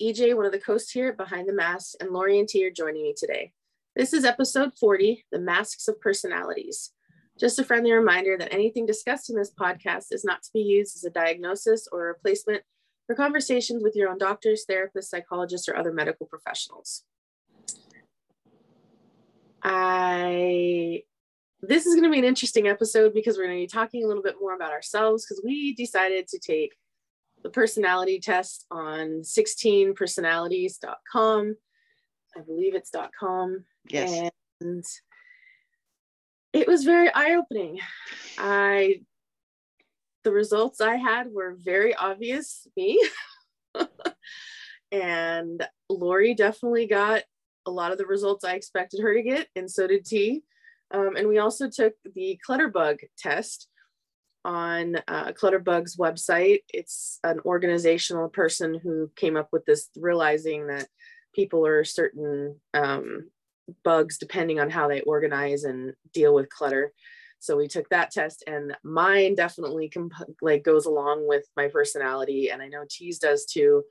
EJ, one of the hosts here at Behind the Mask, and Lori and Tee are joining me today. This is episode 40 The Masks of Personalities. Just a friendly reminder that anything discussed in this podcast is not to be used as a diagnosis or a replacement for conversations with your own doctors, therapists, psychologists, or other medical professionals. I this is going to be an interesting episode because we're going to be talking a little bit more about ourselves because we decided to take the personality test on 16personalities.com. I believe it's .com. Yes. And it was very eye-opening. I the results I had were very obvious me. and Lori definitely got a lot of the results I expected her to get, and so did Tee. Um, and we also took the Clutterbug test on uh, Clutterbug's website. It's an organizational person who came up with this, realizing that people are certain um, bugs depending on how they organize and deal with clutter. So we took that test, and mine definitely like goes along with my personality, and I know Tee's does too.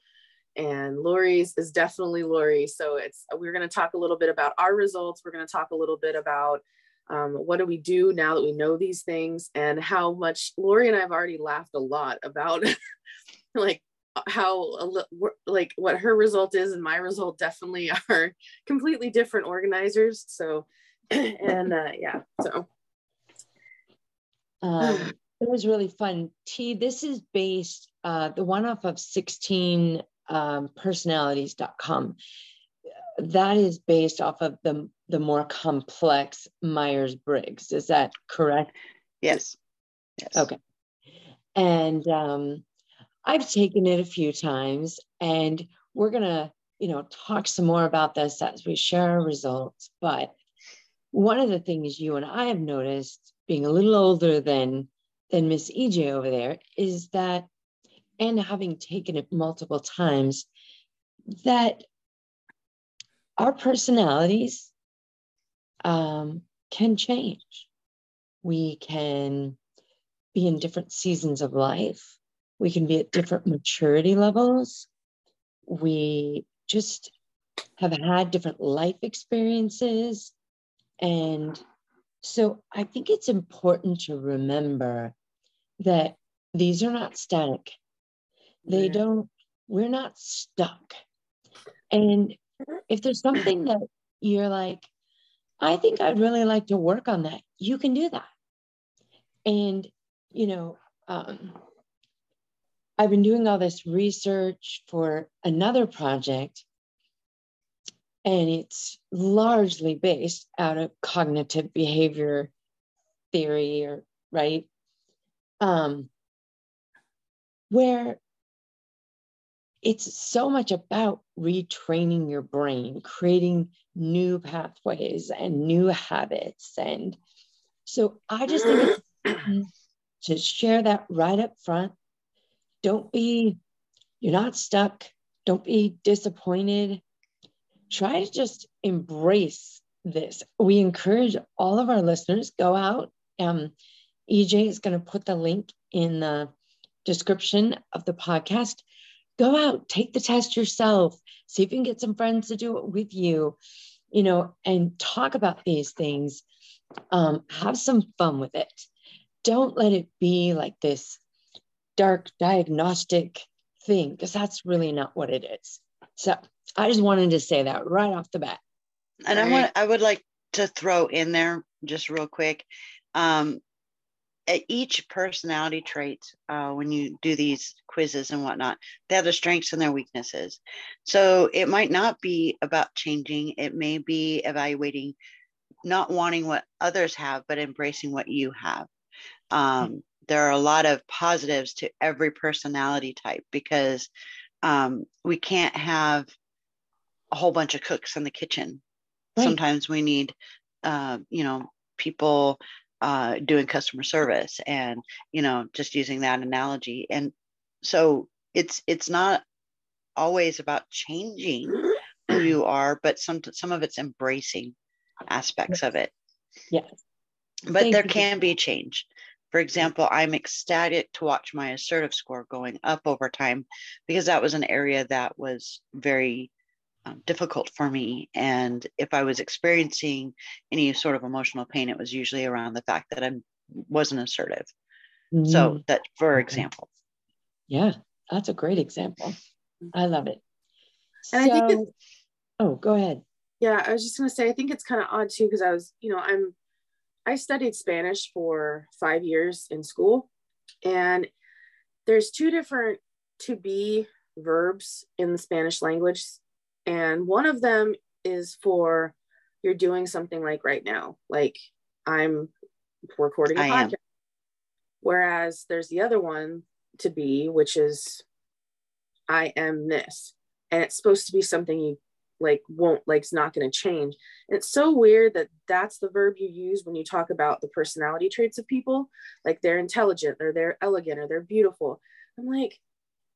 And Lori's is definitely Lori. So it's we're going to talk a little bit about our results. We're going to talk a little bit about um, what do we do now that we know these things? And how much Lori and I have already laughed a lot about like how like what her result is and my result definitely are completely different organizers. So and uh, yeah so. Um, it was really fun. Tee this is based uh, the one off of 16 um, personalities.com that is based off of the the more complex Myers Briggs. Is that correct? Yes. Yes. Okay. And um, I've taken it a few times, and we're gonna, you know, talk some more about this as we share our results. But one of the things you and I have noticed, being a little older than than Miss EJ over there, is that, and having taken it multiple times, that our personalities um, can change. We can be in different seasons of life. We can be at different maturity levels. We just have had different life experiences. And so I think it's important to remember that these are not static. They yeah. don't, we're not stuck. And if there's something that you're like, I think I'd really like to work on that. You can do that. And, you know, um, I've been doing all this research for another project, and it's largely based out of cognitive behavior theory, or right, um, where it's so much about retraining your brain, creating new pathways and new habits. And so I just think it's to share that right up front. Don't be, you're not stuck. Don't be disappointed. Try to just embrace this. We encourage all of our listeners go out. Um, EJ is going to put the link in the description of the podcast go out, take the test yourself, see if you can get some friends to do it with you, you know, and talk about these things. Um, have some fun with it. Don't let it be like this dark diagnostic thing, because that's really not what it is. So I just wanted to say that right off the bat. And I want I would like to throw in there just real quick. Um, each personality trait uh, when you do these quizzes and whatnot they have their strengths and their weaknesses. So it might not be about changing. It may be evaluating not wanting what others have but embracing what you have. Um, there are a lot of positives to every personality type because um, we can't have a whole bunch of cooks in the kitchen. Right. sometimes we need uh, you know people uh, doing customer service and you know just using that analogy. And so it's it's not always about changing who you are but some some of it's embracing aspects of it. Yes. But Thank there you. can be change. For example, I'm ecstatic to watch my assertive score going up over time because that was an area that was very difficult for me. And if I was experiencing any sort of emotional pain, it was usually around the fact that I wasn't assertive. Mm-hmm. So that, for example. Yeah, that's a great example. I love it. And so, I think it's, oh, go ahead. Yeah, I was just gonna say I think it's kind of odd too because I was, you know, I'm I studied Spanish for five years in school, and there's two different to be verbs in the Spanish language, and one of them is for you're doing something like right now, like I'm recording a I podcast. Am. Whereas there's the other one to be, which is I am this. And it's supposed to be something you like won't like it's not going to change and it's so weird that that's the verb you use when you talk about the personality traits of people like they're intelligent or they're elegant or they're beautiful i'm like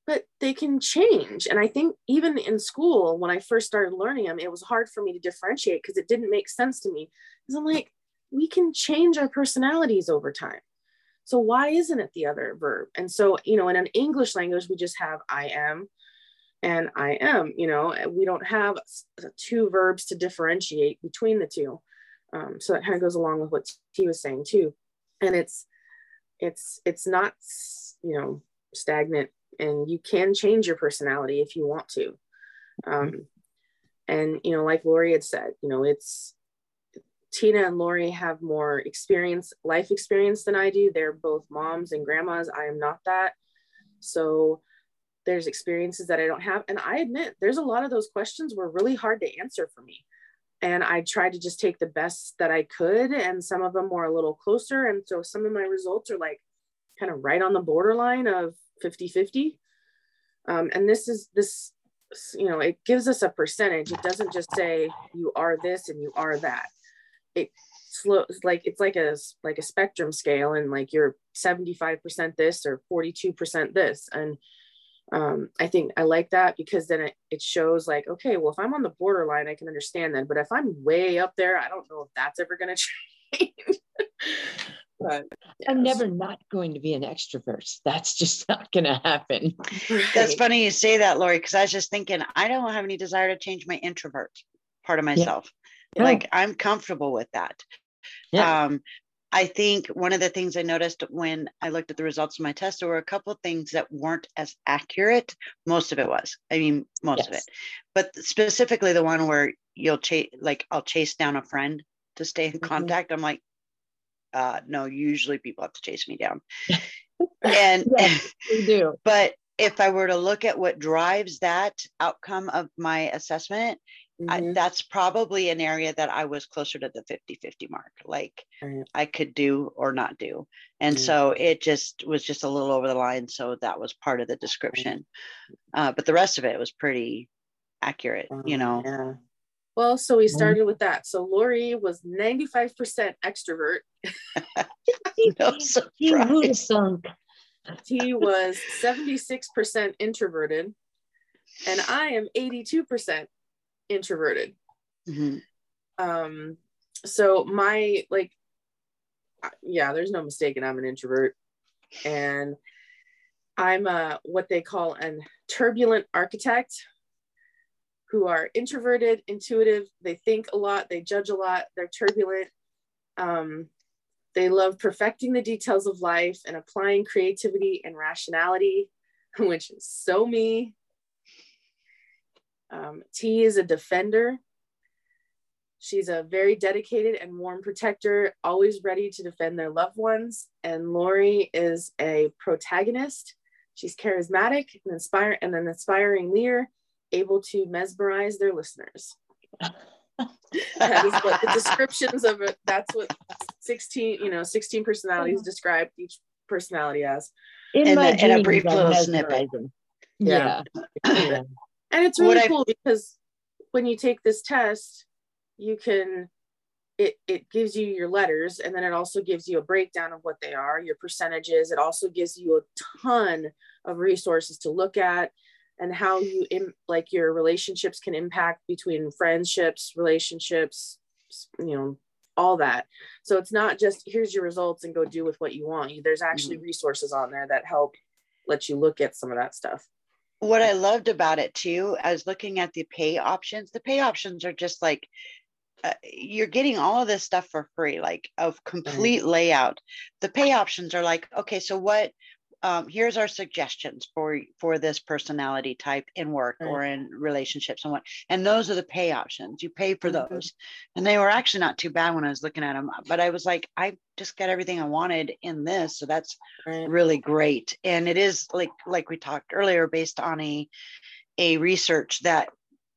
but they can change and i think even in school when i first started learning them it was hard for me to differentiate because it didn't make sense to me because i'm like we can change our personalities over time so why isn't it the other verb and so you know in an english language we just have i am and I am, you know, we don't have two verbs to differentiate between the two. Um, so that kind of goes along with what he was saying too. And it's, it's, it's not, you know, stagnant and you can change your personality if you want to. Um, and, you know, like Lori had said, you know, it's, Tina and Lori have more experience, life experience than I do. They're both moms and grandmas. I am not that. So, there's experiences that I don't have. And I admit there's a lot of those questions were really hard to answer for me. And I tried to just take the best that I could. And some of them were a little closer. And so some of my results are like kind of right on the borderline of 50 50. Um, and this is this, you know, it gives us a percentage. It doesn't just say you are this and you are that. It slow like it's like a like a spectrum scale and like you're 75% this or 42% this and um, I think I like that because then it, it shows like, okay, well, if I'm on the borderline, I can understand that. But if I'm way up there, I don't know if that's ever going to change. But yeah, I'm never not going to be an extrovert. That's just not going to happen. Right. That's funny you say that, Lori, because I was just thinking, I don't have any desire to change my introvert part of myself. Yeah. Like I'm comfortable with that. Yeah. Um, I think one of the things I noticed when I looked at the results of my test, there were a couple of things that weren't as accurate. Most of it was, I mean, most yes. of it, but specifically the one where you'll chase, like, I'll chase down a friend to stay in mm-hmm. contact. I'm like, uh, no, usually people have to chase me down. and yes, we do. But if I were to look at what drives that outcome of my assessment, Mm-hmm. I, that's probably an area that I was closer to the 50 50 mark. Like right. I could do or not do. And mm-hmm. so it just was just a little over the line. So that was part of the description. Uh, but the rest of it was pretty accurate, you know? Yeah. Well, so we started with that. So Lori was 95% extrovert. no surprise. He was 76% introverted. And I am 82% introverted. Mm-hmm. Um, so my like, yeah, there's no mistaking I'm an introvert, and I'm a what they call an turbulent architect, who are introverted, intuitive. They think a lot, they judge a lot, they're turbulent. Um, they love perfecting the details of life and applying creativity and rationality, which is so me. Um, Tee is a defender. She's a very dedicated and warm protector, always ready to defend their loved ones. And Lori is a protagonist. She's charismatic and inspire and an inspiring leader, able to mesmerize their listeners. that is what the descriptions of it. That's what 16, you know, 16 personalities describe each personality as. In, in, a, in a brief little snippet. Yeah. yeah. and it's really cool because when you take this test you can it, it gives you your letters and then it also gives you a breakdown of what they are your percentages it also gives you a ton of resources to look at and how you in, like your relationships can impact between friendships relationships you know all that. So it's not just here's your results and go do with what you want. There's actually Mm-hmm. resources on there that help let you look at some of that stuff. what I loved about it too, I was looking at the pay options. The pay options are just like uh, you're getting all of this stuff for free, like of complete layout. The pay options are like, okay, so what? Um, here's our suggestions for for this personality type in work Right. or in relationships and what. And those are the pay options. You pay for Mhm. those, and they were actually not too bad when I was looking at them. But I was like, I just got everything I wanted in this, so that's Right. really great and it is like like we talked earlier based on a a research that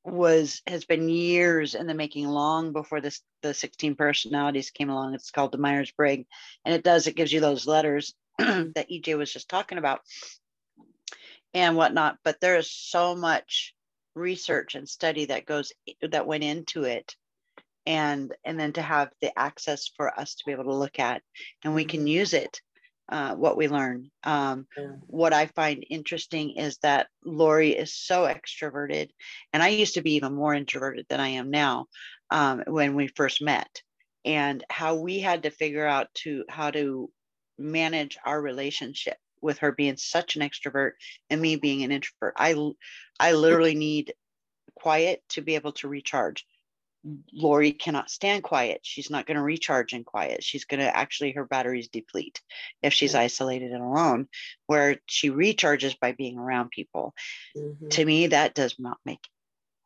was has been years in the making long before this the 16 personalities came along it's called the myers-briggs and it does it gives you those letters that ej was just talking about and whatnot but there is so much research and study that goes that went into it and and then to have the access for us to be able to look at and we can Mhm. use it uh, what we learn um, Yeah. what i find interesting is that lori is so extroverted and i used to be even more introverted than i am now um, when we first met and how we had to figure out to how to manage our relationship with her being such an extrovert and me being an introvert I I literally need quiet to be able to recharge Lori cannot stand quiet. She's not going to recharge in quiet. She's going to actually, her batteries deplete if she's Yeah. isolated and alone, where she recharges by being around people. Mhm. To me, that does not make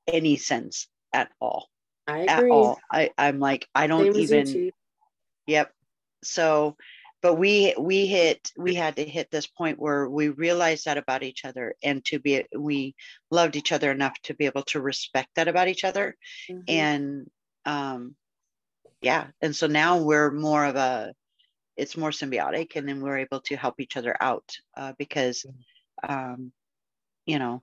any sense at all. I At agree. all. I, I'm like, I don't Same even, yep. So, but we we hit we had to hit this point where we realized that about each other and to be we loved each other enough to be able to respect that about each other Mhm. and um yeah and so now we're more of a it's more symbiotic and then we're able to help each other out uh, because um you know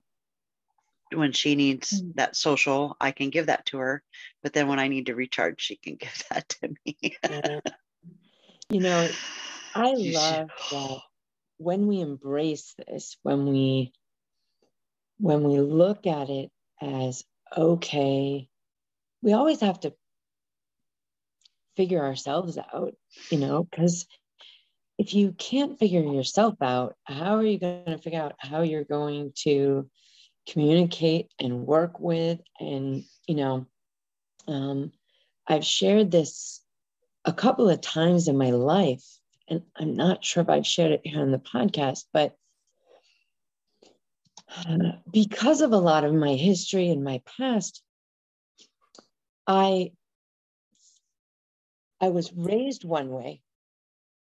when she needs Mm. that social i can give that to her but then when i need to recharge she can give that to me Yeah. You know, I You should- love that when we embrace this, when we when we look at it as okay, we always have to figure ourselves out, you know, because if you can't figure yourself out, how are you going to figure out how you're going to communicate and work with? And, you know, um, I've shared this a couple of times in my life, and I'm not sure if I've shared it here on the podcast, but uh, because of a lot of my history and my past, I I was raised one way,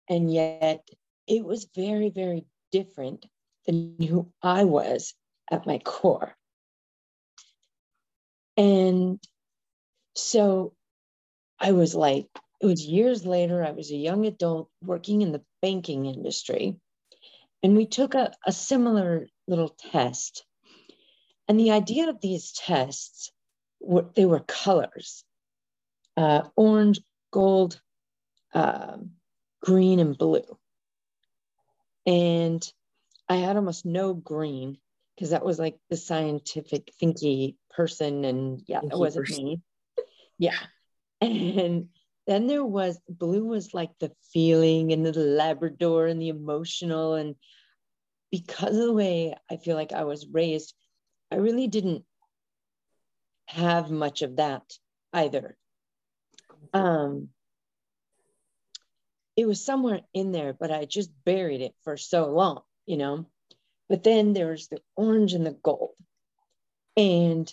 and yet it was very, very different than who I was at my core. And so I was like, it was years later, I was a young adult working in the banking industry. And we took a, a similar little test. And the idea of these tests were they were colors uh, orange, gold, um, green, and blue. And I had almost no green because that was like the scientific thinky person. And yeah, that wasn't me. Yeah. And then there was blue was like the feeling and the Labrador and the emotional. And because of the way I feel like I was raised, I really didn't have much of that either. Um, it was somewhere in there, but I just buried it for so long, you know. But then there's the orange and the gold, and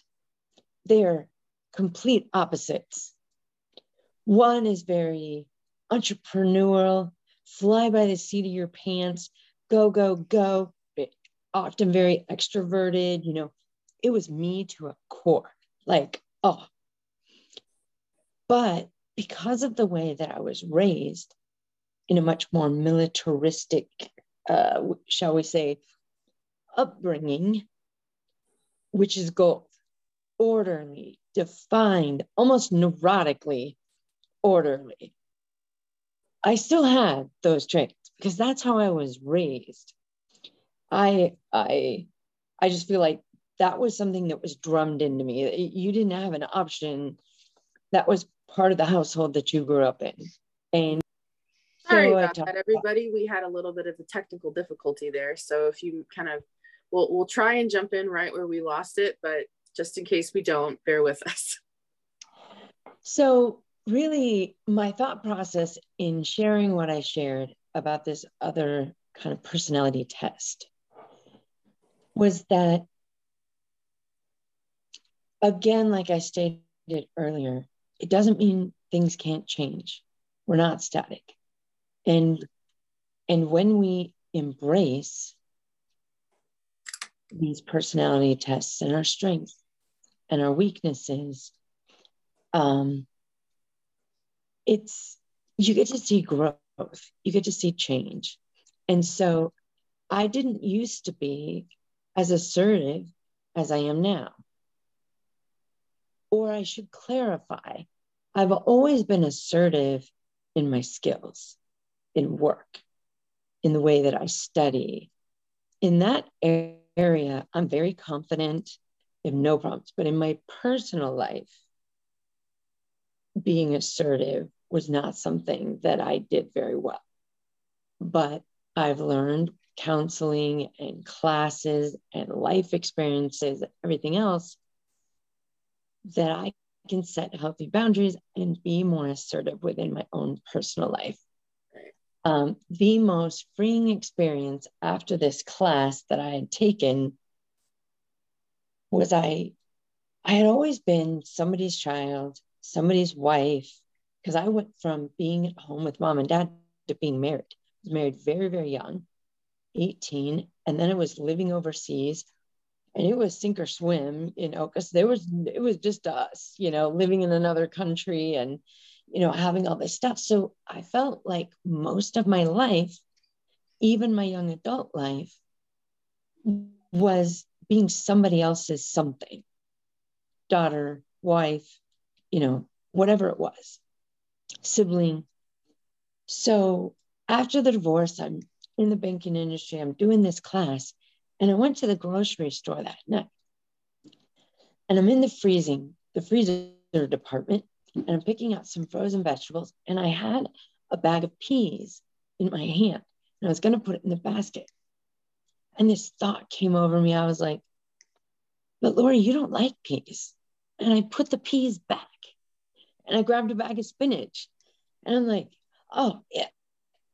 they're complete opposites. One is very entrepreneurial, fly by the seat of your pants, go, go, go, often very extroverted. You know, it was me to a core, like, oh. But because of the way that I was raised in a much more militaristic, uh, shall we say, upbringing, which is gold, orderly, defined, almost neurotically orderly. I still had those traits because that's how I was raised. I I I just feel like that was something that was drummed into me. You didn't have an option. That was part of the household that you grew up in. And sorry so about that, everybody. We had a little bit of a technical difficulty there. So if you kind of we'll we'll try and jump in right where we lost it, but just in case we don't, bear with us. So really my thought process in sharing what I shared about this other kind of personality test was that again like I stated earlier, it doesn't mean things can't change. We're not static. And and when we embrace these personality tests and our strengths and our weaknesses, um, it's you get to see growth, you get to see change. And so I didn't used to be as assertive as I am now. Or I should clarify, I've always been assertive in my skills, in work, in the way that I study. In that area, I'm very confident, I have no problems. But in my personal life, being assertive was not something that I did very well. But I've learned counseling and classes and life experiences, everything else, that I can set healthy boundaries and be more assertive within my own personal life. Um, the most freeing experience after this class that I had taken was I I had always been somebody's child, somebody's wife, because I went from being at home with mom and dad to being married. I was married very, very young, 18, and then I was living overseas. And it was sink or swim, you know, because there was it was just us, you know, living in another country and you know, having all this stuff. So I felt like most of my life, even my young adult life, was being somebody else's something daughter, wife, you know, whatever it was, sibling. So after the divorce, I'm in the banking industry, I'm doing this class, and I went to the grocery store that night. And I'm in the freezing, the freezer department, and I'm picking out some frozen vegetables. And I had a bag of peas in my hand, and I was going to put it in the basket. And this thought came over me. I was like, but Lori, you don't like peas. And I put the peas back and I grabbed a bag of spinach. And I'm like, oh, yeah.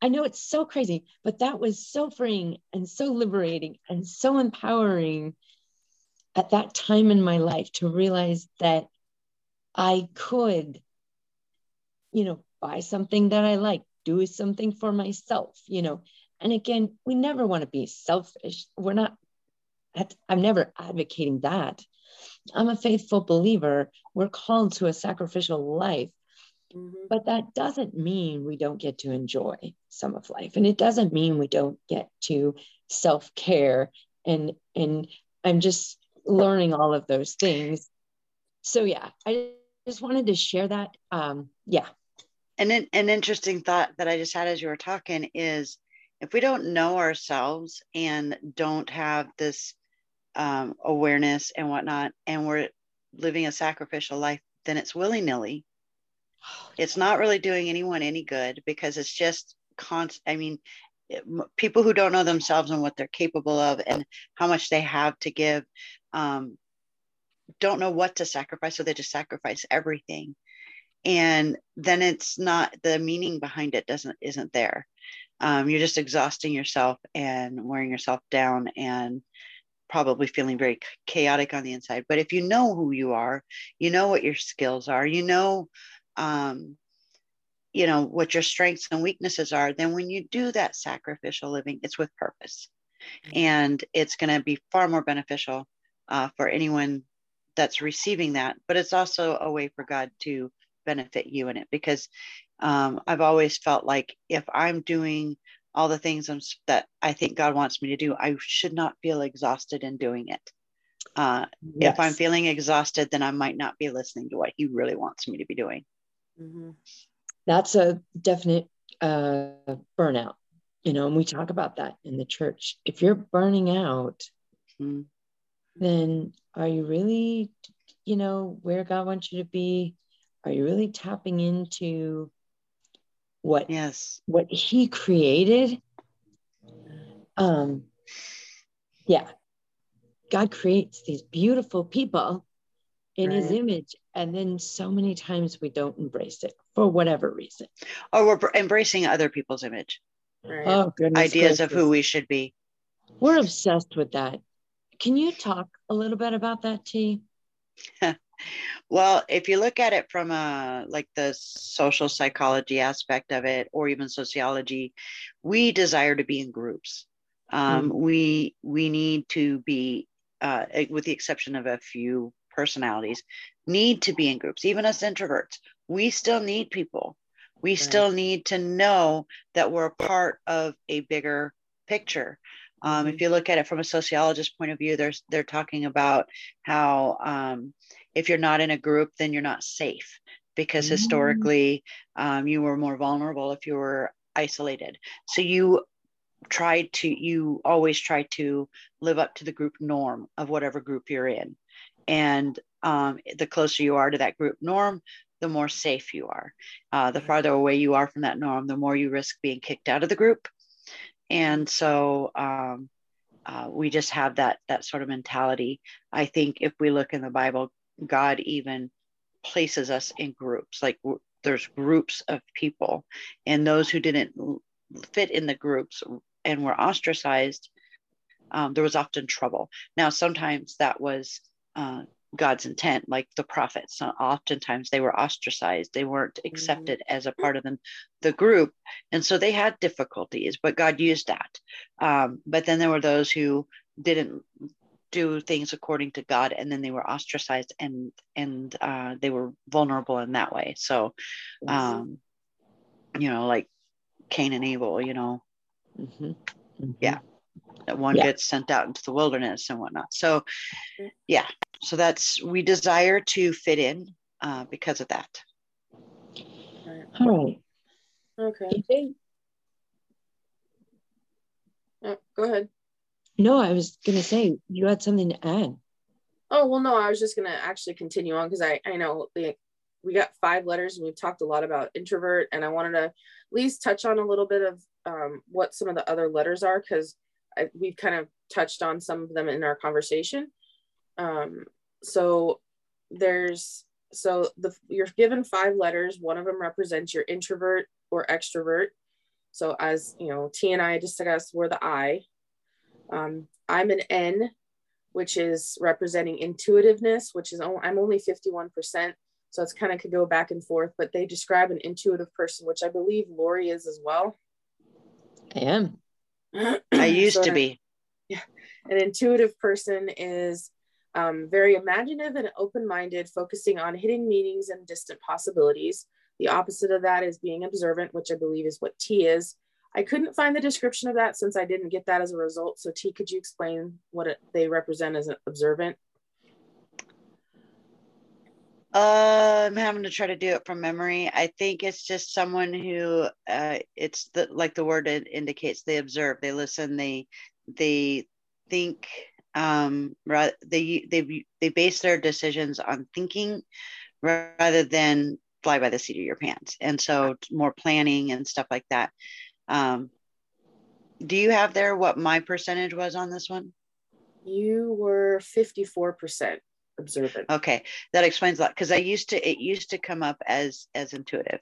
I know it's so crazy, but that was so freeing and so liberating and so empowering at that time in my life to realize that I could, you know, buy something that I like, do something for myself, you know. And again, we never want to be selfish. We're not, I'm never advocating that. I'm a faithful believer. We're called to a sacrificial life. Mm-hmm. But that doesn't mean we don't get to enjoy some of life. And it doesn't mean we don't get to self-care. And and I'm just learning all of those things. So yeah, I just wanted to share that. Um, yeah. And then an interesting thought that I just had as you were talking is if we don't know ourselves and don't have this um, awareness and whatnot, and we're living a sacrificial life, then it's willy nilly. It's not really doing anyone any good because it's just constant. I mean, people who don't know themselves and what they're capable of and how much they have to give um, don't know what to sacrifice, so they just sacrifice everything. And then it's not the meaning behind it doesn't isn't there. Um, you're just exhausting yourself and wearing yourself down and probably feeling very chaotic on the inside. But if you know who you are, you know what your skills are, you know, um, you know what your strengths and weaknesses are. Then when you do that sacrificial living, it's with purpose, mm-hmm. and it's going to be far more beneficial uh, for anyone that's receiving that. But it's also a way for God to benefit you in it because um, I've always felt like if I'm doing all the things I'm, that I think God wants me to do, I should not feel exhausted in doing it. Uh, yes. If I'm feeling exhausted, then I might not be listening to what He really wants me to be doing. Mm-hmm. That's a definite uh, burnout, you know, and we talk about that in the church. If you're burning out, mm-hmm. then are you really, you know, where God wants you to be? are you really tapping into what yes. what he created um yeah. God creates these beautiful people in right. his image and then so many times we don't embrace it for whatever reason. Or we're embracing other people's image. Right. oh goodness ideas gracious. of who we should be. We're obsessed with that. Can you talk a little bit about that t well if you look at it from a like the social psychology aspect of it or even sociology we desire to be in groups um, mm. we we need to be uh, with the exception of a few personalities need to be in groups even us introverts we still need people we right. still need to know that we're a part of a bigger picture um, if mm-hmm. you look at it from a sociologist point of view there's they're talking about how um, if you're not in a group then you're not safe because mm-hmm. historically um, you were more vulnerable if you were isolated. So you try to you always try to live up to the group norm of whatever group you're in. And um, the closer you are to that group norm the more safe you are. Uh, the farther away you are from that norm the more you risk being kicked out of the group. And so um, uh, we just have that that sort of mentality. I think if we look in the bible god even places us in groups like there's groups of people and those who didn't fit in the groups and were ostracized, um, there was often trouble. Now, sometimes that was uh, God's intent, like the prophets. So oftentimes they were ostracized, they weren't mm-hmm. accepted mm-hmm. as a part of the, the group. And so they had difficulties, but God used that. Um, but then there were those who didn't do things according to God, and then they were ostracized and and uh, they were vulnerable in that way. So, um, you know, like Cain and Abel, you know, Mm-hmm. Mm-hmm. Yeah. That one yeah. gets sent out into the wilderness and whatnot. So, yeah. So that's, we desire to fit in uh, because of that. All right. Okay. Oh, go ahead. No, I was going to say you had something to add. Oh, well, no, I was just going to actually continue on because I, I know the, we got five letters and we've talked a lot about introvert and I wanted to at least touch on a little bit of um, what some of the other letters are because we've kind of touched on some of them in our conversation. Um, so there's so the you're given five letters. One of them represents your introvert or extrovert. So as you know, Tee and I just discussed, we're the I. Um, I'm an N, which is representing intuitiveness, which is I'm only 51%. So it's kind of could go back and forth, but they describe an intuitive person, which I believe Lori is as well. I am. I used so to be. Yeah. An intuitive person is um, very imaginative and open minded, focusing on hidden meanings and distant possibilities. The opposite of that is being observant, which I believe is what Tee is. I couldn't find the description of that since I didn't get that as a result. So, Tee, could you explain what it, they represent as an observant? Uh, I'm having to try to do it from memory. I think it's just someone who, uh, it's the like the word it indicates. They observe, they listen, they they think. Um, rather they they they base their decisions on thinking rather than fly by the seat of your pants, and so more planning and stuff like that. Um, do you have there what my percentage was on this one? You were fifty four percent observant. Okay, that explains a lot because I used to it used to come up as as intuitive.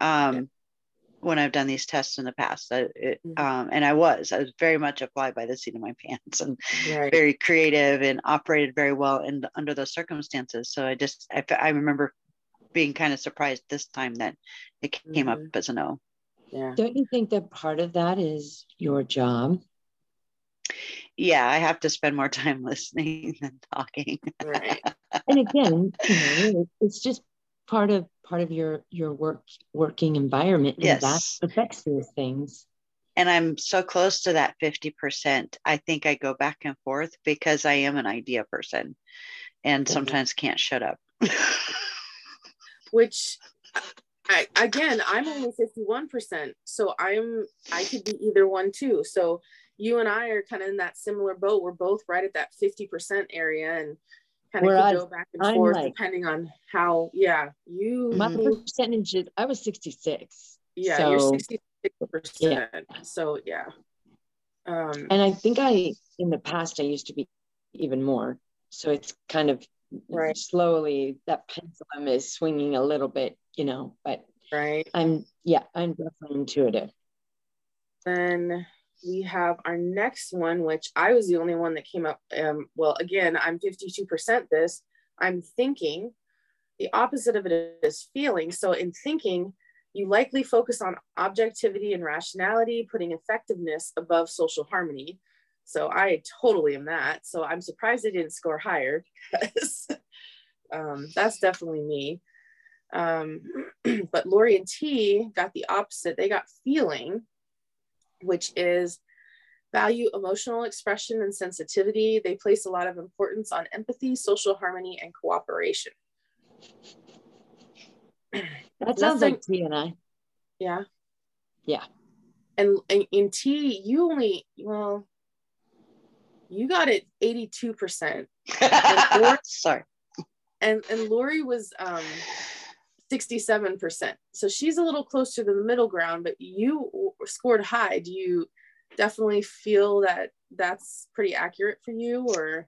Um. When I've done these tests in the past, I, it, mm-hmm. um, and I was, I was very much a fly by the seat of my pants and right. very creative and operated very well in under those circumstances. So I just, I, I remember being kind of surprised this time that it came mm-hmm. up as a no. Yeah. Don't you think that part of that is your job? yeah, I have to spend more time listening than talking. Right. and again, you know, it's just part of part of your your work working environment. And yes. that affects those things. And I'm so close to that 50%. I think I go back and forth because I am an idea person and sometimes can't shut up. Which I, again, I'm only 51%. So I'm I could be either one too. So you and I are kind of in that similar boat. We're both right at that 50% area and kind of go back and I'm forth like, depending on how yeah you my percentage is i was 66 yeah so, you're 66 percent yeah. so yeah um and i think i in the past i used to be even more so it's kind of right slowly that pendulum is swinging a little bit you know but right i'm yeah i'm definitely intuitive then we have our next one, which I was the only one that came up. Um, well, again, I'm 52% this. I'm thinking. The opposite of it is feeling. So in thinking, you likely focus on objectivity and rationality, putting effectiveness above social harmony. So I totally am that. So I'm surprised I didn't score higher because um, that's definitely me. Um, but Lori and Tee got the opposite. They got feeling which is value emotional expression and sensitivity. They place a lot of importance on empathy, social harmony, and cooperation. That sounds Nothing, like Tee and I. Yeah. Yeah. And, and in T, you only, well, you got it 82%. And Lori, Sorry. And and Lori was um 67%. So she's a little closer to the middle ground, but you scored high. Do you definitely feel that that's pretty accurate for you or?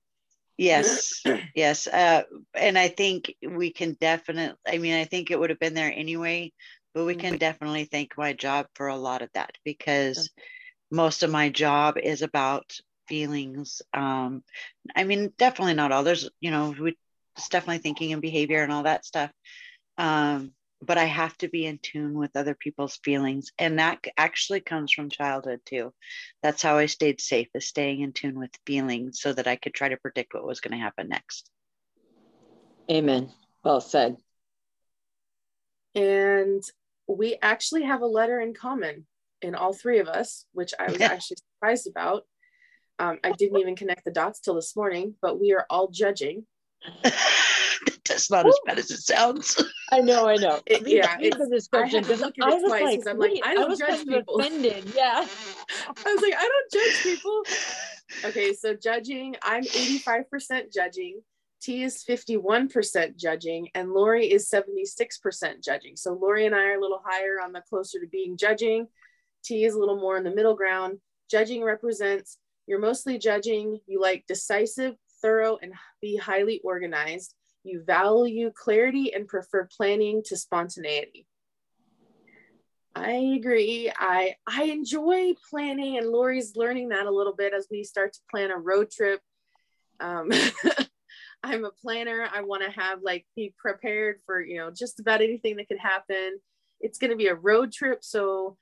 Yes, yes. Uh, and I think we can definitely, I mean, I think it would have been there anyway, but we can definitely thank my job for a lot of that because most of my job is about feelings. Um, I mean, definitely not all. There's, you know, we, it's definitely thinking and behavior and all that stuff um, but I have to be in tune with other people's feelings. And that actually comes from childhood too. That's how I stayed safe, is staying in tune with feelings so that I could try to predict what was going to happen next. Amen. Well said. And we actually have a letter in common in all three of us, which I was actually surprised about. Um, I didn't even connect the dots till this morning, but we are all judging. That's not as bad as it sounds. I know, I know. It, yeah, it's, the description because I, I, was twice, like, I'm like, I don't I judge people. Offended. Yeah. I was like, I don't judge people. Okay, so judging, I'm 85% judging. Tee is 51% judging, and Lori is 76% judging. So Lori and I are a little higher on the closer to being judging. Tee is a little more in the middle ground. Judging represents you're mostly judging, you like decisive, thorough, and be highly organized. You value clarity and prefer planning to spontaneity. I agree. I I enjoy planning, and Lori's learning that a little bit as we start to plan a road trip. Um, I'm a planner. I want to have like be prepared for you know just about anything that could happen. It's going to be a road trip, so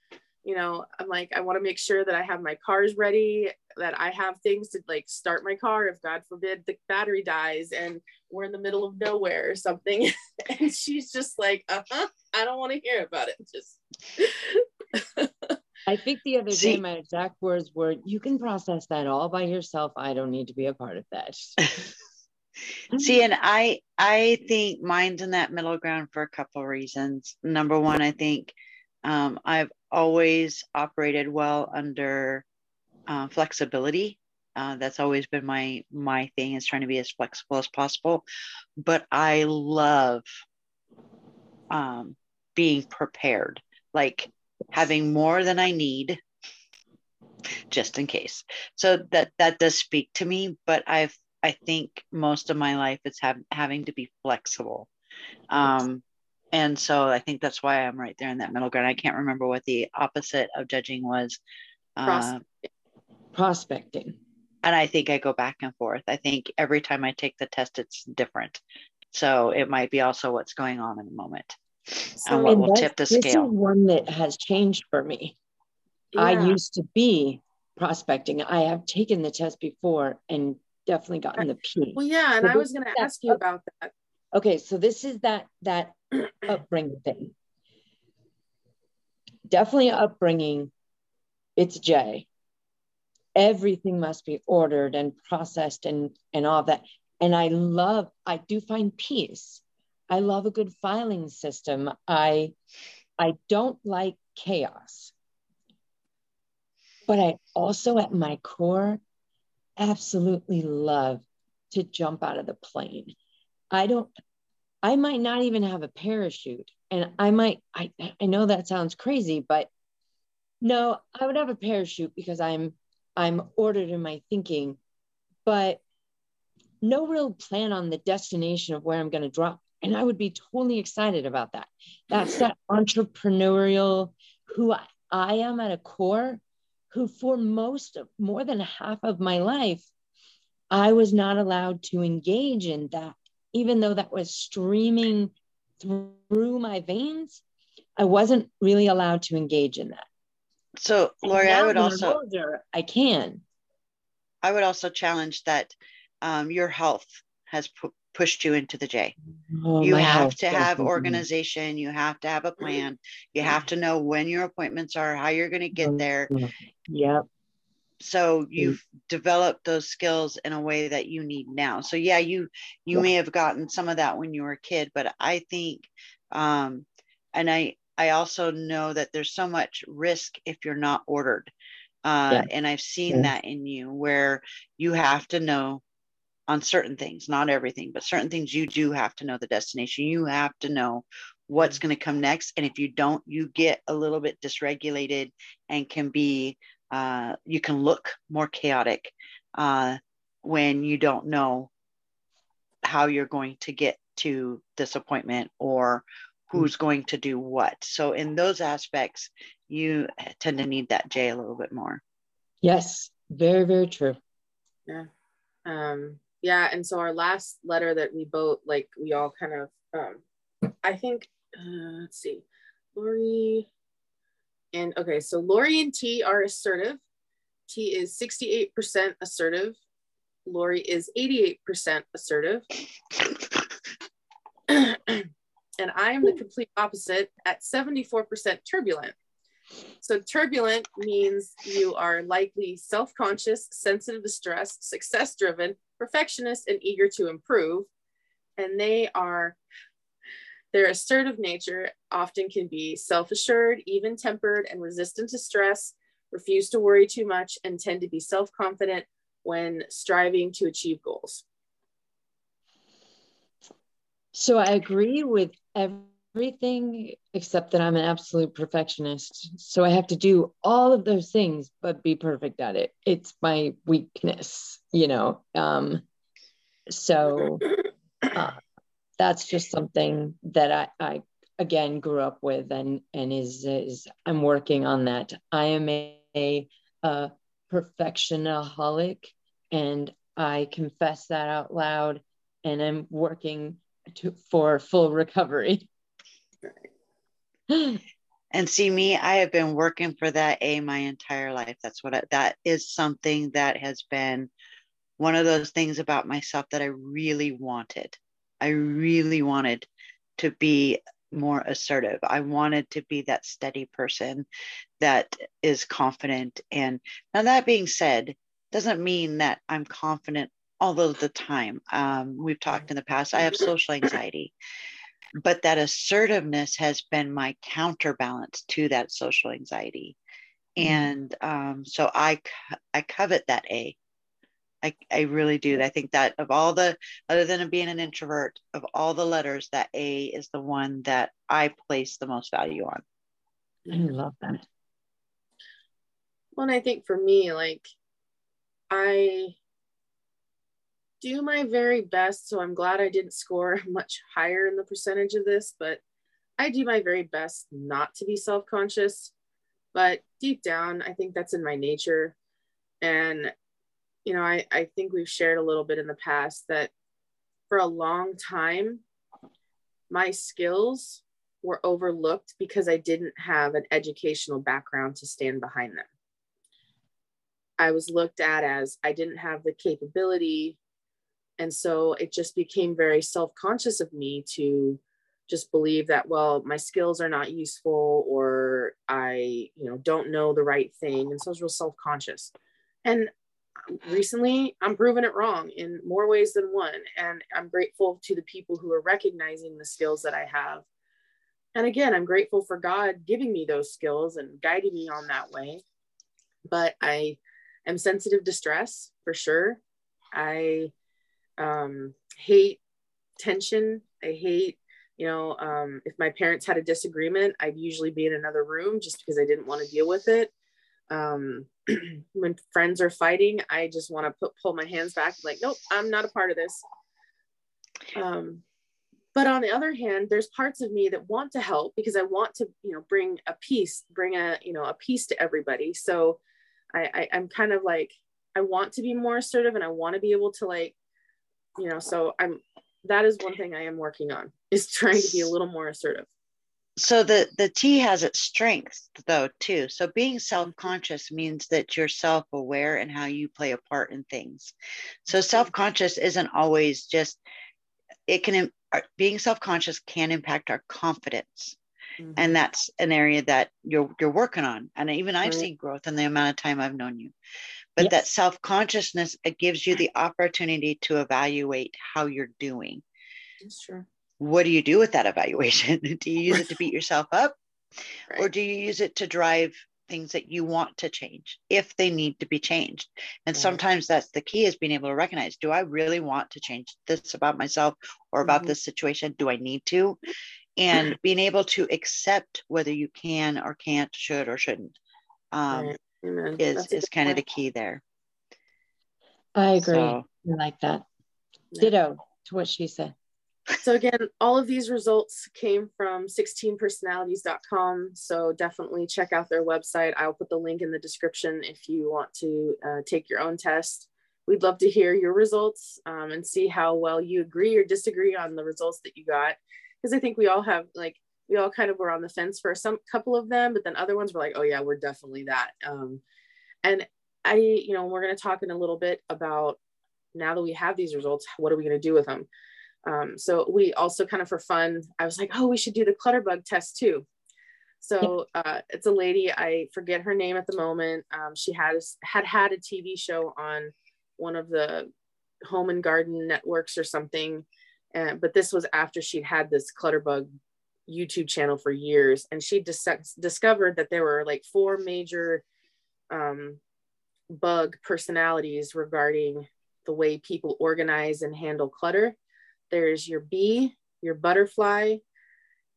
you know i'm like i want to make sure that i have my cars ready that i have things to like start my car if god forbid the battery dies and we're in the middle of nowhere or something. And she's just like uh-huh i don't want to hear about it. Just i think the other day my exact words were you can process that all by yourself. I don't need to be a part of that. See, and I I think mine's in that middle ground for a couple reasons. Number one, I think um, I've always operated well under uh, flexibility. Uh, that's always been my my thing is trying to be as flexible as possible. But I love um, being prepared, like having more than I need, just in case. So that that does speak to me. But I've I think most of my life is have, having to be flexible. Um, and so I think that's why I'm right there in that middle ground. I can't remember what the opposite of judging was. Uh, prospecting. And I think I go back and forth. I think every time I take the test, it's different. So it might be also what's going on in the moment so, and what will tip the scale. This is one that has changed for me. Yeah. I used to be prospecting. I have taken the test before and definitely gotten the P. Well, yeah, and so I was going to ask you about that. Okay, so this is that that upbringing thing. Definitely upbringing. It's J. Everything must be ordered and processed and and all that. And I love. I do find peace. I love a good filing system. I I don't like chaos. But I also, at my core, absolutely love to jump out of the plane. I don't, I might not even have a parachute. And I might, I, I know that sounds crazy, but no, I would have a parachute because I'm, I'm ordered in my thinking, but no real plan on the destination of where I'm going to drop. And I would be totally excited about that. That's that entrepreneurial who I, I am at a core, who for most of more than half of my life, I was not allowed to engage in that, even though that was streaming through my veins. I wasn't really allowed to engage in that. So, Lori, I would also older, I can. I would also challenge that um, your health has pu- pushed you into the J. Oh, you have to have organization. You have to have a plan. You have to know when your appointments are, how you're going to get there. Yep. So you've developed those skills in a way that you need now. So yeah, you you may have gotten some of that when you were a kid, but I think, um, and I I also know that there's so much risk if you're not ordered. Uh, yeah. And I've seen yeah. that in you where you have to know on certain things, not everything, but certain things you do have to know the destination. You have to know what's going to come next. And if you don't, you get a little bit dysregulated and can be, uh, you can look more chaotic uh, when you don't know how you're going to get to this appointment or who's going to do what. So, in those aspects, you tend to need that J a little bit more. Yes, very, very true. Yeah. Um, yeah and so our last letter that we both like we all kind of um i think uh, let's see lori and okay so lori and Tee are assertive Tee is 68% assertive lori is 88% assertive and i am the complete opposite at 74% turbulent so turbulent means you are likely self-conscious sensitive to stress success driven perfectionist and eager to improve. And they are, their assertive nature often can be self assured, even tempered, and resistant to stress, refuse to worry too much, and tend to be self confident when striving to achieve goals. So I agree with everything except that I'm an absolute perfectionist. So I have to do all of those things, but be perfect at it. It's my weakness, you know. Um, so uh, that's just something that I, I again grew up with and and is is I'm working on that. I am a, a, a perfectionaholic and I confess that out loud and I'm working to, for full recovery. and see me i have been working for that a my entire life. That's what I, that is something that has been one of those things about myself that i really wanted. I really wanted to be more assertive. I wanted to be that steady person that is confident. And now that being said doesn't mean that i'm confident all of the time um, we've talked in the past i have social anxiety but that assertiveness has been my counterbalance to that social anxiety mm-hmm. and um, so i i covet that a I, I really do. I think that of all the, other than being an introvert, of all the letters, that A is the one that I place the most value on. I love that. Well, and I think for me, like, I do my very best. So I'm glad I didn't score much higher in the percentage of this, but I do my very best not to be self conscious. But deep down, I think that's in my nature. And, you know, I, I think we've shared a little bit in the past that for a long time, my skills were overlooked because I didn't have an educational background to stand behind them. I was looked at as I didn't have the capability and so it just became very self-conscious of me to just believe that well my skills are not useful or i you know don't know the right thing. And so i was real self-conscious. And recently i'm proving it wrong in more ways than one. And i'm grateful to the people who are recognizing the skills that i have. And again i'm grateful for god giving me those skills and guiding me on that way. But i am sensitive to stress for sure. I um, hate tension. I hate, you know, um, if my parents had a disagreement, I'd usually be in another room just because I didn't want to deal with it. Um, when friends are fighting, I just want to put pull my hands back, like, nope, I'm not a part of this. Um, but on the other hand, there's parts of me that want to help because I want to, you know, bring a peace, bring a, you know, a peace to everybody. So I, I I'm kind of like, I want to be more assertive and I want to be able to like, you know, so I'm that is one thing I am working on is trying to be a little more assertive. So the the T has its strengths though too. So being self-conscious means that you're self-aware and how you play a part in things. So self-conscious isn't always just it can being self-conscious can impact our confidence. Mm-hmm. And that's an area that you're you're working on. And even I've right. seen growth in the amount of time I've known you. But yes. that self-consciousness it gives you the opportunity to evaluate how you're doing. That's true. What do you do with that evaluation? do you use it to beat yourself up? Right. Or do you use it to drive things that you want to change if they need to be changed and right. sometimes that's the key is being able to recognize do i really want to change this about myself or about mm-hmm. this situation do i need to and being able to accept whether you can or can't should or shouldn't um, right. Is is kind point. of the key there i agree so, i like that ditto to what she said so again, all of these results came from 16personalities.com. So definitely check out their website. I'll put the link in the description if you want to uh, take your own test. We'd love to hear your results um, and see how well you agree or disagree on the results that you got. Because I think we all have like we all kind of were on the fence for some couple of them, but then other ones were like, oh yeah, we're definitely that. Um, and I, you know, we're going to talk in a little bit about now that we have these results, what are we going to do with them? Um, so we also kind of for fun, I was like, oh, we should do the clutterbug test too. So uh, it's a lady, I forget her name at the moment. Um, she has had had a TV show on one of the home and garden networks or something. And, but this was after she'd had this clutterbug YouTube channel for years. And she dis- discovered that there were like four major um, bug personalities regarding the way people organize and handle clutter there's your bee, your butterfly,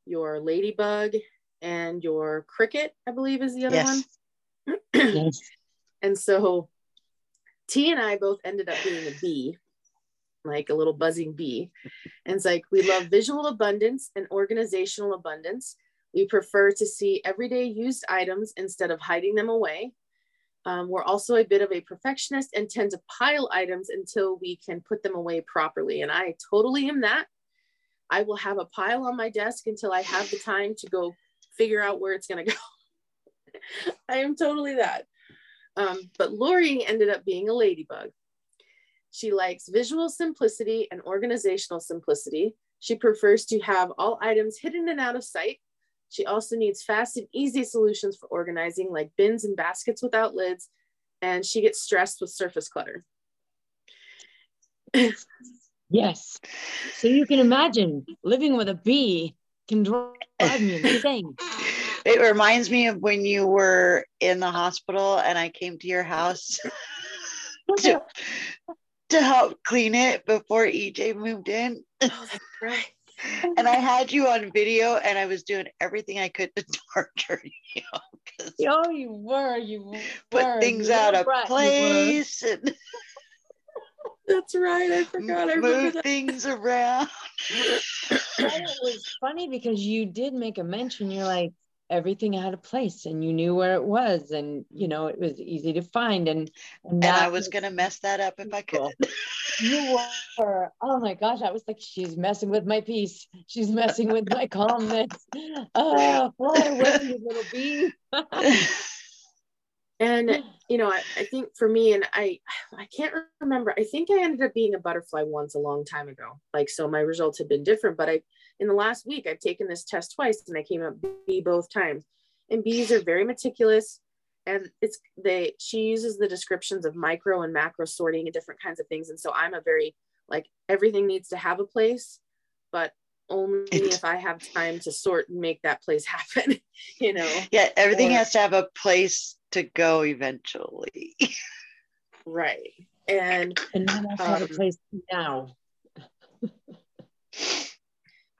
your ladybug, and your cricket, I believe is the other yes. one. yes. And so Tee and I both ended up being a bee, like a little buzzing bee. And it's like we love visual abundance and organizational abundance. We prefer to see everyday used items instead of hiding them away. Um, we're also a bit of a perfectionist and tend to pile items until we can put them away properly. And I totally am that. I will have a pile on my desk until I have the time to go figure out where it's going to go. I am totally that. Um, but Lori ended up being a ladybug. She likes visual simplicity and organizational simplicity. She prefers to have all items hidden and out of sight she also needs fast and easy solutions for organizing, like bins and baskets without lids, and she gets stressed with surface clutter. yes. So you can imagine living with a bee can drive me insane. It reminds me of when you were in the hospital and I came to your house to, to help clean it before EJ moved in. Oh, that's right and I had you on video, and I was doing everything I could to torture you. Oh, you were, you were. Put things you out of right, place. And That's right. I forgot. I move things around. it was funny because you did make a mention. You're like, everything had a place and you knew where it was and you mm. know it was easy to find and and, and i was going to mess that up if i could. you were. Oh my gosh i was like she's messing with my peace. She's messing with my calmness. Oh fly away you little bee and you know I, I think for me and i i can't remember i think i ended up being a butterfly once a long time ago. Like so my results had been different but i in the last week, I've taken this test twice and I came up bee both times. And bees are very meticulous. And it's they she uses the descriptions of micro and macro sorting and different kinds of things. And so I'm a very like everything needs to have a place, but only if I have time to sort and make that place happen, you know. Yeah, everything or, has to have a place to go eventually. right. And and none of us have a Um, place now.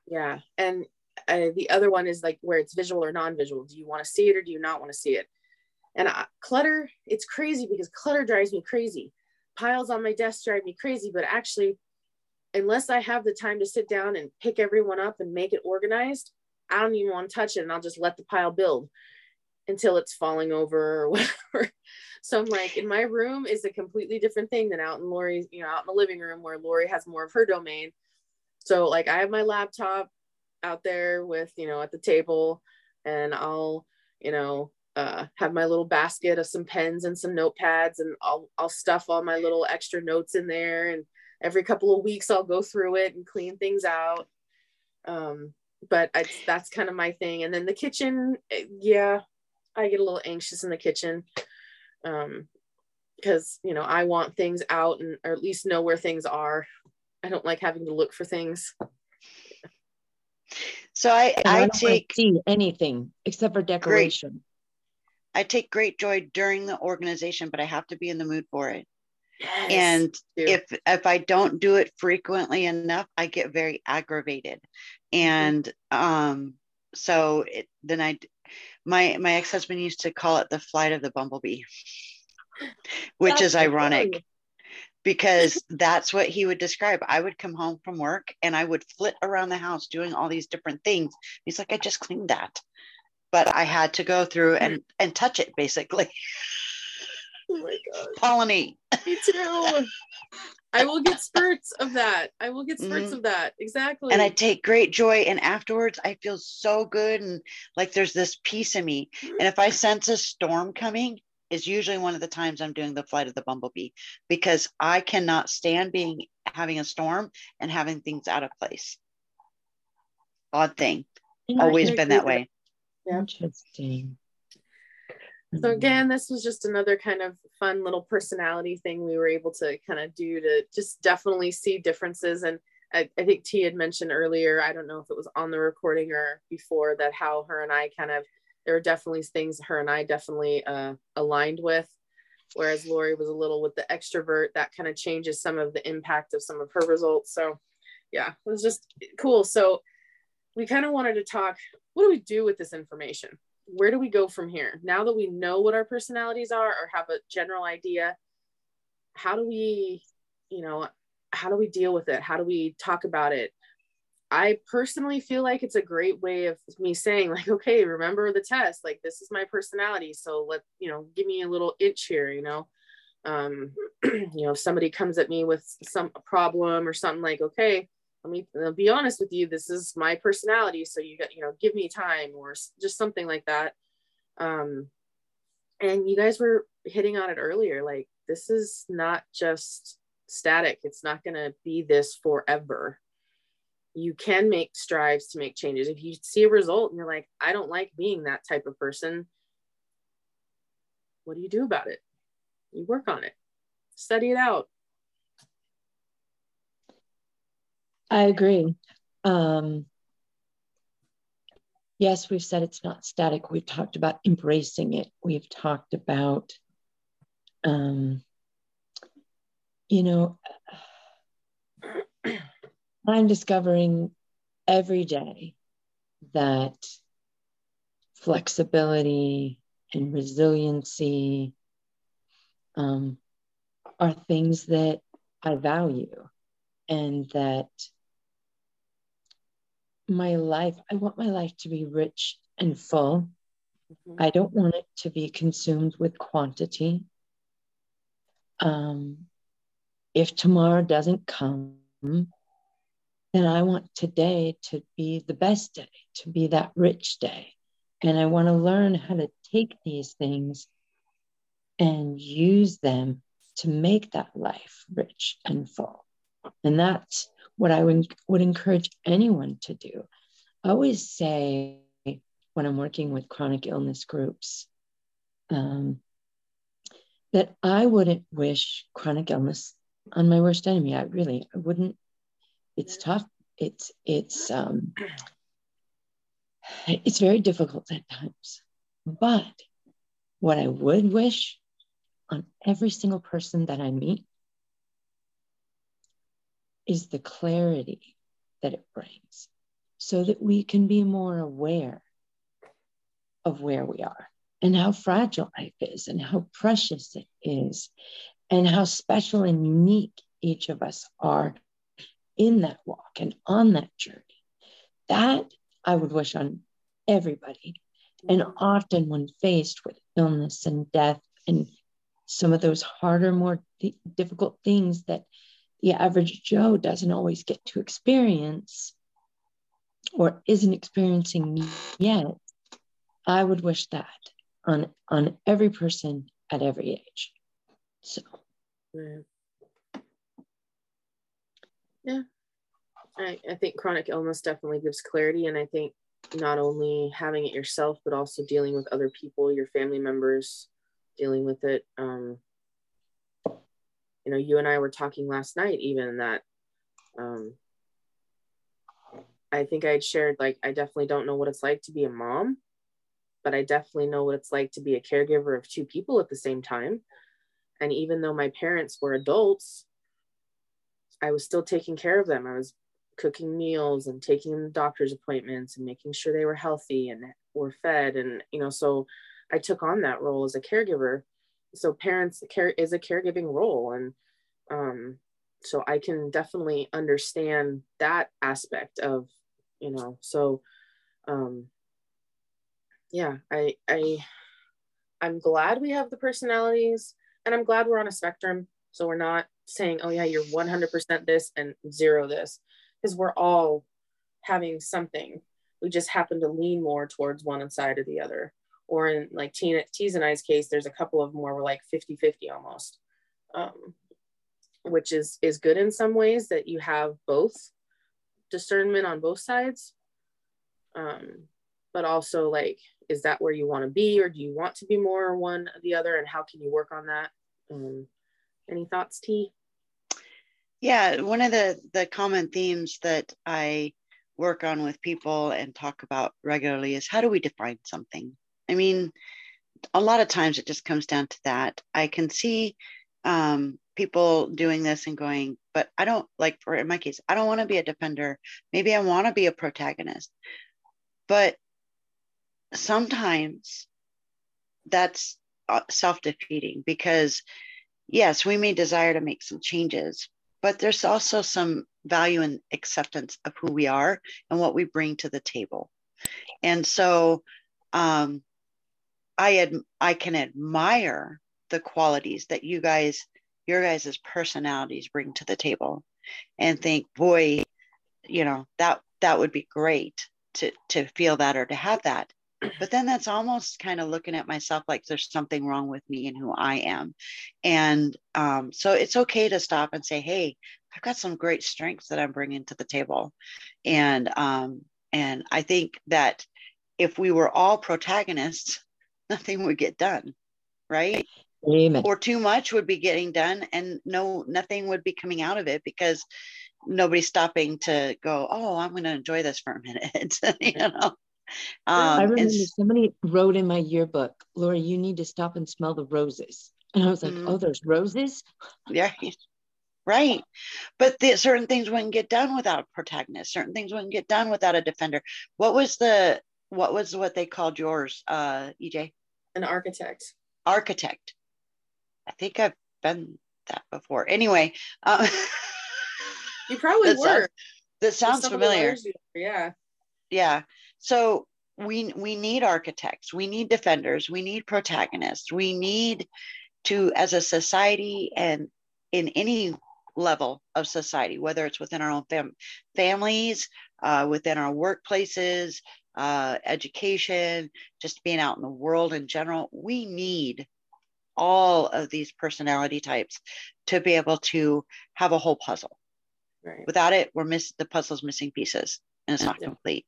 yeah, and uh, the other one is like where it's visual or non-visual. Do you want to see it or do you not want to see it? And I, clutter, it's crazy because clutter drives me crazy. Piles on my desk drive me crazy, but actually, unless I have the time to sit down and pick everyone up and make it organized, I don't even want to touch it and I'll just let the pile build until it's falling over or whatever. So I'm like, in my room is a completely different thing than out in Lori's, you know, out in the living room where Lori has more of her domain. So like I have my laptop out there with, you know, at the table and I'll, you know, uh, have my little basket of some pens and some notepads and I'll, I'll stuff all my little extra notes in there. And every couple of weeks I'll go through it and clean things out. Um, but I, that's kind of my thing. And then the kitchen, eh, yeah, I get a little anxious in the kitchen. Um, because you know I want things out and or at least know where things are. I don't like having to look for things. So I, And I, I don't take see anything except for decoration. I take great joy during the organization, but I have to be in the mood for it. Yes, And if if I don't do it frequently enough, I get very aggravated. And um, so it, then I, my my ex husband used to call it the flight of the bumblebee, which That's is ironic funny. Because that's what he would describe. I would come home from work and I would flit around the house doing all these different things. He's like, I just cleaned that, but I had to go through and and touch it basically, Oh my god, pollinate. me too. I will get spurts of that. I will get spurts Mhm. of that. Exactly. and I take great joy. And afterwards, I feel so good and like there's this peace in me. And if I sense a storm coming, is usually one of the times I'm doing the flight of the bumblebee because I cannot stand being having a storm and having things out of place. Odd thing, always been agree that way. Yeah. Interesting. So again, this was just another kind of fun little personality thing we were able to kind of do to just definitely see differences. And I, I think Tee had mentioned earlier, I don't know if it was on the recording or before that how her and I kind of there were definitely things her and I definitely uh, aligned with. Whereas Lori was a little with the extrovert, that kind of changes some of the impact of some of her results. So yeah, it was just cool. So we kind of wanted to talk, what do we do with this information? where do we go from here now that we know what our personalities are or have a general idea how do we you know how do we deal with it how do we talk about it i personally feel like it's a great way of me saying like okay remember the test like this is my personality so let you know give me a little inch here you know? Um you know if somebody comes at me with some problem or something like okay let me I'll be honest with you this is my personality so you got you know give me time or just something like that. Um and you guys were hitting on it earlier like this is not just static it's not going to be this forever you can make strives to make changes if you see a result and you're like i don't like being that type of person what do you do about it you work on it study it out I agree. Um, yes, we've said it's not static. We've talked about embracing it. We've talked about, um, you know, I'm discovering every day that flexibility and resiliency um, are things that I value and that my life, I want my life to be rich and full. I don't want it to be consumed with quantity. Um, if tomorrow doesn't come, then I want today to be the best day, to be that rich day. And I want to learn how to take these things and use them to make that life rich and full. And that's what I would, would encourage anyone to do. I always say when I'm working with chronic illness groups um, that I wouldn't wish chronic illness on my worst enemy. I really, I wouldn't. It's tough. It's it's um, it's very difficult at times. But what I would wish on every single person that I meet is the clarity that it brings so that we can be more aware of where we are and how fragile life is and how precious it is and how special and unique each of us are in that walk and on that journey. That I would wish on everybody. And often, when faced with illness and death and some of those harder, more difficult things that the average Joe doesn't always get to experience or isn't experiencing yet, I would wish that on, on every person at every age. So, yeah. Yeah. I, I think chronic illness definitely gives clarity. And I think not only having it yourself, but also dealing with other people, your family members, dealing with it. Um, you know, you and I were talking last night, even that um, I think I had shared, like, I definitely don't know what it's like to be a mom, but I definitely know what it's like to be a caregiver of two people at the same time. And even though my parents were adults, I was still taking care of them. I was cooking meals and taking them to doctor's appointments and making sure they were healthy and were fed. And, you know, so I took on that role as a caregiver. So parents care is a caregiving role. And um, so I can definitely understand that aspect of, you know, so um, yeah, I, I, I'm glad we have the personalities and I'm glad we're on a spectrum. So we're not saying, oh yeah, you're 100% this and zero this because we're all having something. We just happen to lean more towards one side or the other. Or in like Tina, Tee's and I's case, there's a couple of where we're like 50 50 almost, um, which is, is good in some ways that you have both discernment on both sides. Um, but also, like, is that where you want to be, or do you want to be more one or the other, and how can you work on that? Um, any thoughts, Tee? Yeah, one of the the common themes that I work on with people and talk about regularly is how do we define something? I mean, a lot of times it just comes down to that. I can see um, people doing this and going, but I don't like, for in my case, I don't want to be a defender. Maybe I want to be a protagonist. But sometimes that's uh, self defeating because, yes, we may desire to make some changes, but there's also some value and acceptance of who we are and what we bring to the table. And so um, I ad- I can admire the qualities that you guys, your guys' personalities bring to the table and think, boy, you know, that that would be great to to feel that or to have that but then that's almost kind of looking at myself like there's something wrong with me and who I am. And um, so it's okay to stop and say, hey, I've got some great strengths that I'm bringing to the table. And, um, and I think that if we were all protagonists, nothing would get done, right? Amen. Or too much would be getting done and no, nothing would be coming out of it because nobody's stopping to go, oh, I'm going to enjoy this for a minute, you know? Um, I remember somebody wrote in my yearbook, Laura, you need to stop and smell the roses. And I was like, mm-hmm. oh, there's roses? Yeah. Right. But the, certain things wouldn't get done without a protagonist. Certain things wouldn't get done without a defender. What was the, what was what they called yours, uh, EJ? An architect. Architect. I think I've been that before. Anyway. Uh, you probably that were. Sounds, that sounds familiar. Yeah. Yeah. So we we need architects, we need defenders, we need protagonists, we need to as a society and in any level of society, whether it's within our own fam- families, uh, within our workplaces, uh, education, just being out in the world in general, we need all of these personality types to be able to have a whole puzzle. Right. Without it, we're miss the puzzle's missing pieces and it's not yeah. complete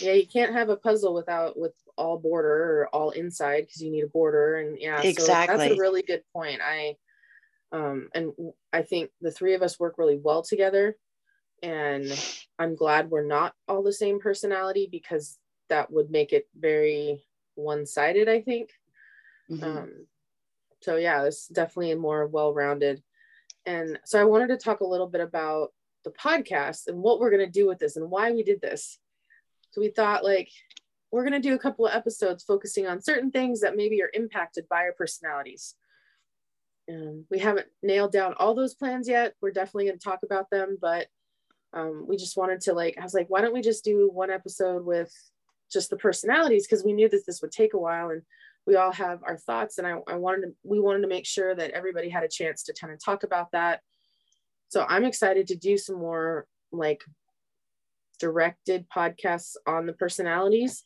yeah you can't have a puzzle without with all border or all inside because you need a border and yeah exactly so that's a really good point i um and i think the three of us work really well together and i'm glad we're not all the same personality because that would make it very one-sided i think mm-hmm. um so yeah it's definitely more well-rounded and so i wanted to talk a little bit about the podcast and what we're going to do with this and why we did this. So we thought like we're going to do a couple of episodes focusing on certain things that maybe are impacted by our personalities. And we haven't nailed down all those plans yet. We're definitely going to talk about them, but um, we just wanted to like, I was like, why don't we just do one episode with just the personalities? Because we knew that this would take a while and we all have our thoughts. And I, I wanted to, we wanted to make sure that everybody had a chance to kind of talk about that. So I'm excited to do some more like directed podcasts on the personalities.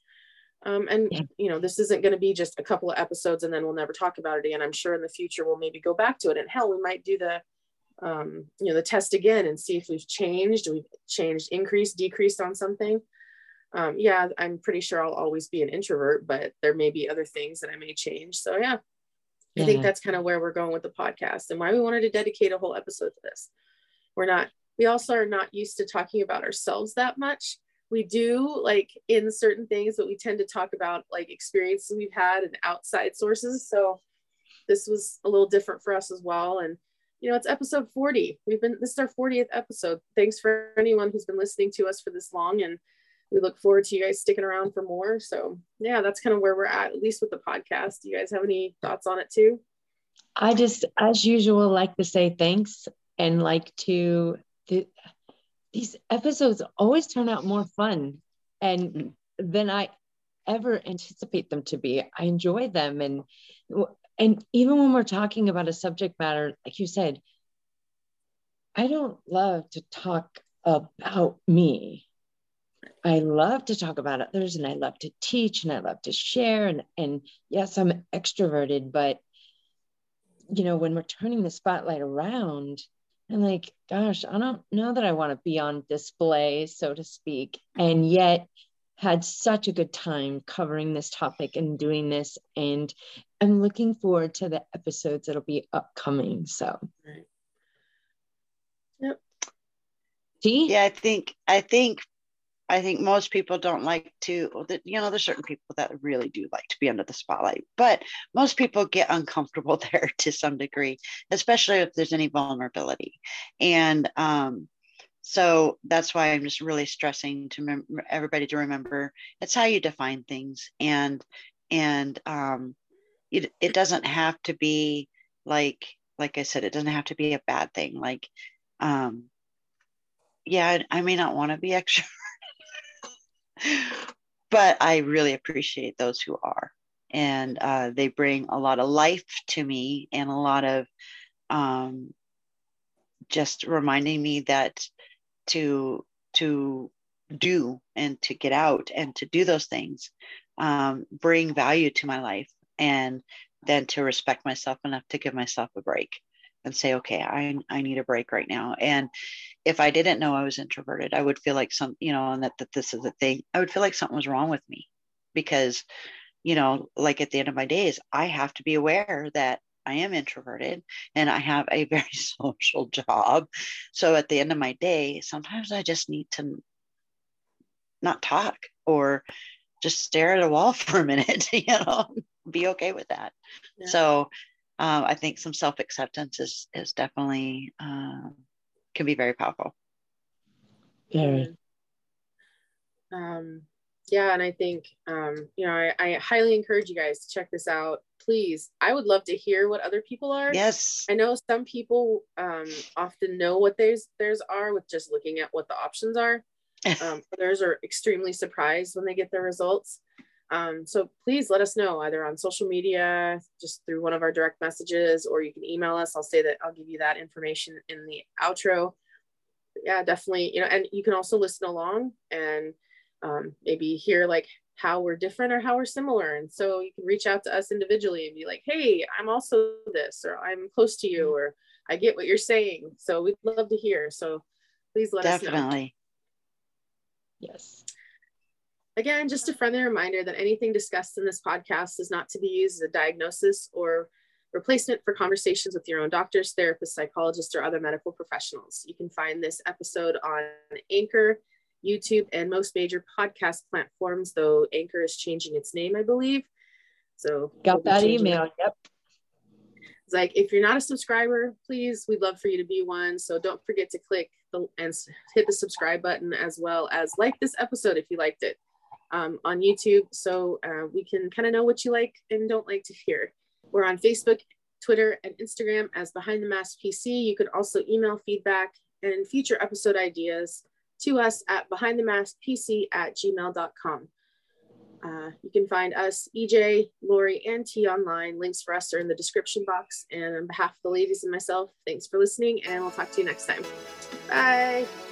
Um, and yeah. you know, this isn't going to be just a couple of episodes and then we'll never talk about it again. I'm sure in the future we'll maybe go back to it. And hell, we might do the um, you know, the test again and see if we've changed, we've changed, increased, decreased on something. Um, yeah, I'm pretty sure I'll always be an introvert, but there may be other things that I may change. So yeah, I think that's kind of where we're going with the podcast and why we wanted to dedicate a whole episode to this. We're not, we also are not used to talking about ourselves that much. We do like in certain things, but we tend to talk about like experiences we've had and outside sources. So this was a little different for us as well. And you know, it's episode 40. We've been, this is our 40th episode. Thanks for anyone who's been listening to us for this long. And we look forward to you guys sticking around for more. So, yeah, that's kind of where we're at, at least with the podcast. Do you guys have any thoughts on it too? I just, as usual, like to say thanks and like to, the, these episodes always turn out more fun and mm-hmm. than I ever anticipate them to be. I enjoy them. And and even when we're talking about a subject matter, like you said, I don't love to talk about me. I love to talk about others and I love to teach and I love to share. And, and yes, I'm extroverted, but you know, when we're turning the spotlight around, I'm like, gosh, I don't know that I want to be on display, so to speak. And yet had such a good time covering this topic and doing this. And I'm looking forward to the episodes that'll be upcoming. So, right. yep. See? Yeah, I think, I think, I think most people don't like to, you know, there's certain people that really do like to be under the spotlight, but most people get uncomfortable there to some degree, especially if there's any vulnerability. And, um, so that's why i'm just really stressing to mem- everybody to remember it's how you define things and and um it, it doesn't have to be like like i said it doesn't have to be a bad thing like um yeah i, I may not want to be extra but i really appreciate those who are. And uh, they bring a lot of life to me and a lot of um, just reminding me that to to do and to get out and to do those things um, bring value to my life and then to respect myself enough to give myself a break and say okay I, I need a break right now and if i didn't know i was introverted i would feel like some you know and that, that this is the thing i would feel like something was wrong with me because you know like at the end of my days i have to be aware that I am introverted and I have a very social job. So at the end of my day, sometimes I just need to not talk or just stare at a wall for a minute, you know, be okay with that. Yeah. So um, I think some self acceptance is is definitely um, can be very powerful. Very. Um, yeah, and I think um, you know I, I highly encourage you guys to check this out. Please i would love to hear what other people are. Yes. I know some people um, often know what theirs theirs are with just looking at what the options are. Um, others are extremely surprised when they get their results um, so please let us know either on social media just through one of our direct messages or you can email us i'll say that i'll give you that information in the outro yeah definitely you know and you can also listen along and um, maybe hear like how we're different or how we're similar. And so you can reach out to us individually and be like, hey, I'm also this, or I'm close to you, or I get what you're saying. So we'd love to hear. So please let Definitely. us know. Definitely. Yes. Again, just a friendly reminder that anything discussed in this podcast is not to be used as a diagnosis or replacement for conversations with your own doctors, therapists, psychologists, or other medical professionals. You can find this episode on Anchor, YouTube, and most major podcast platforms, though Anchor is changing its name, I believe. So got we'll that email. It. Yep. It's like if you're not a subscriber, please, we'd love for you to be one. So don't forget to click the and hit the subscribe button as well as like this episode if you liked it um, on YouTube so uh, we can kind of know what you like and don't like to hear. We're on Facebook, Twitter, and Instagram as Behind the Mask PC. You could also email feedback and future episode ideas to us at behindthemaskpc at gmail.com. Uh, you can find us, EJ, Lori, and Tee online. Links for us are in the description box. And on behalf of the ladies and myself, thanks for listening, and we'll talk to you next time. Bye.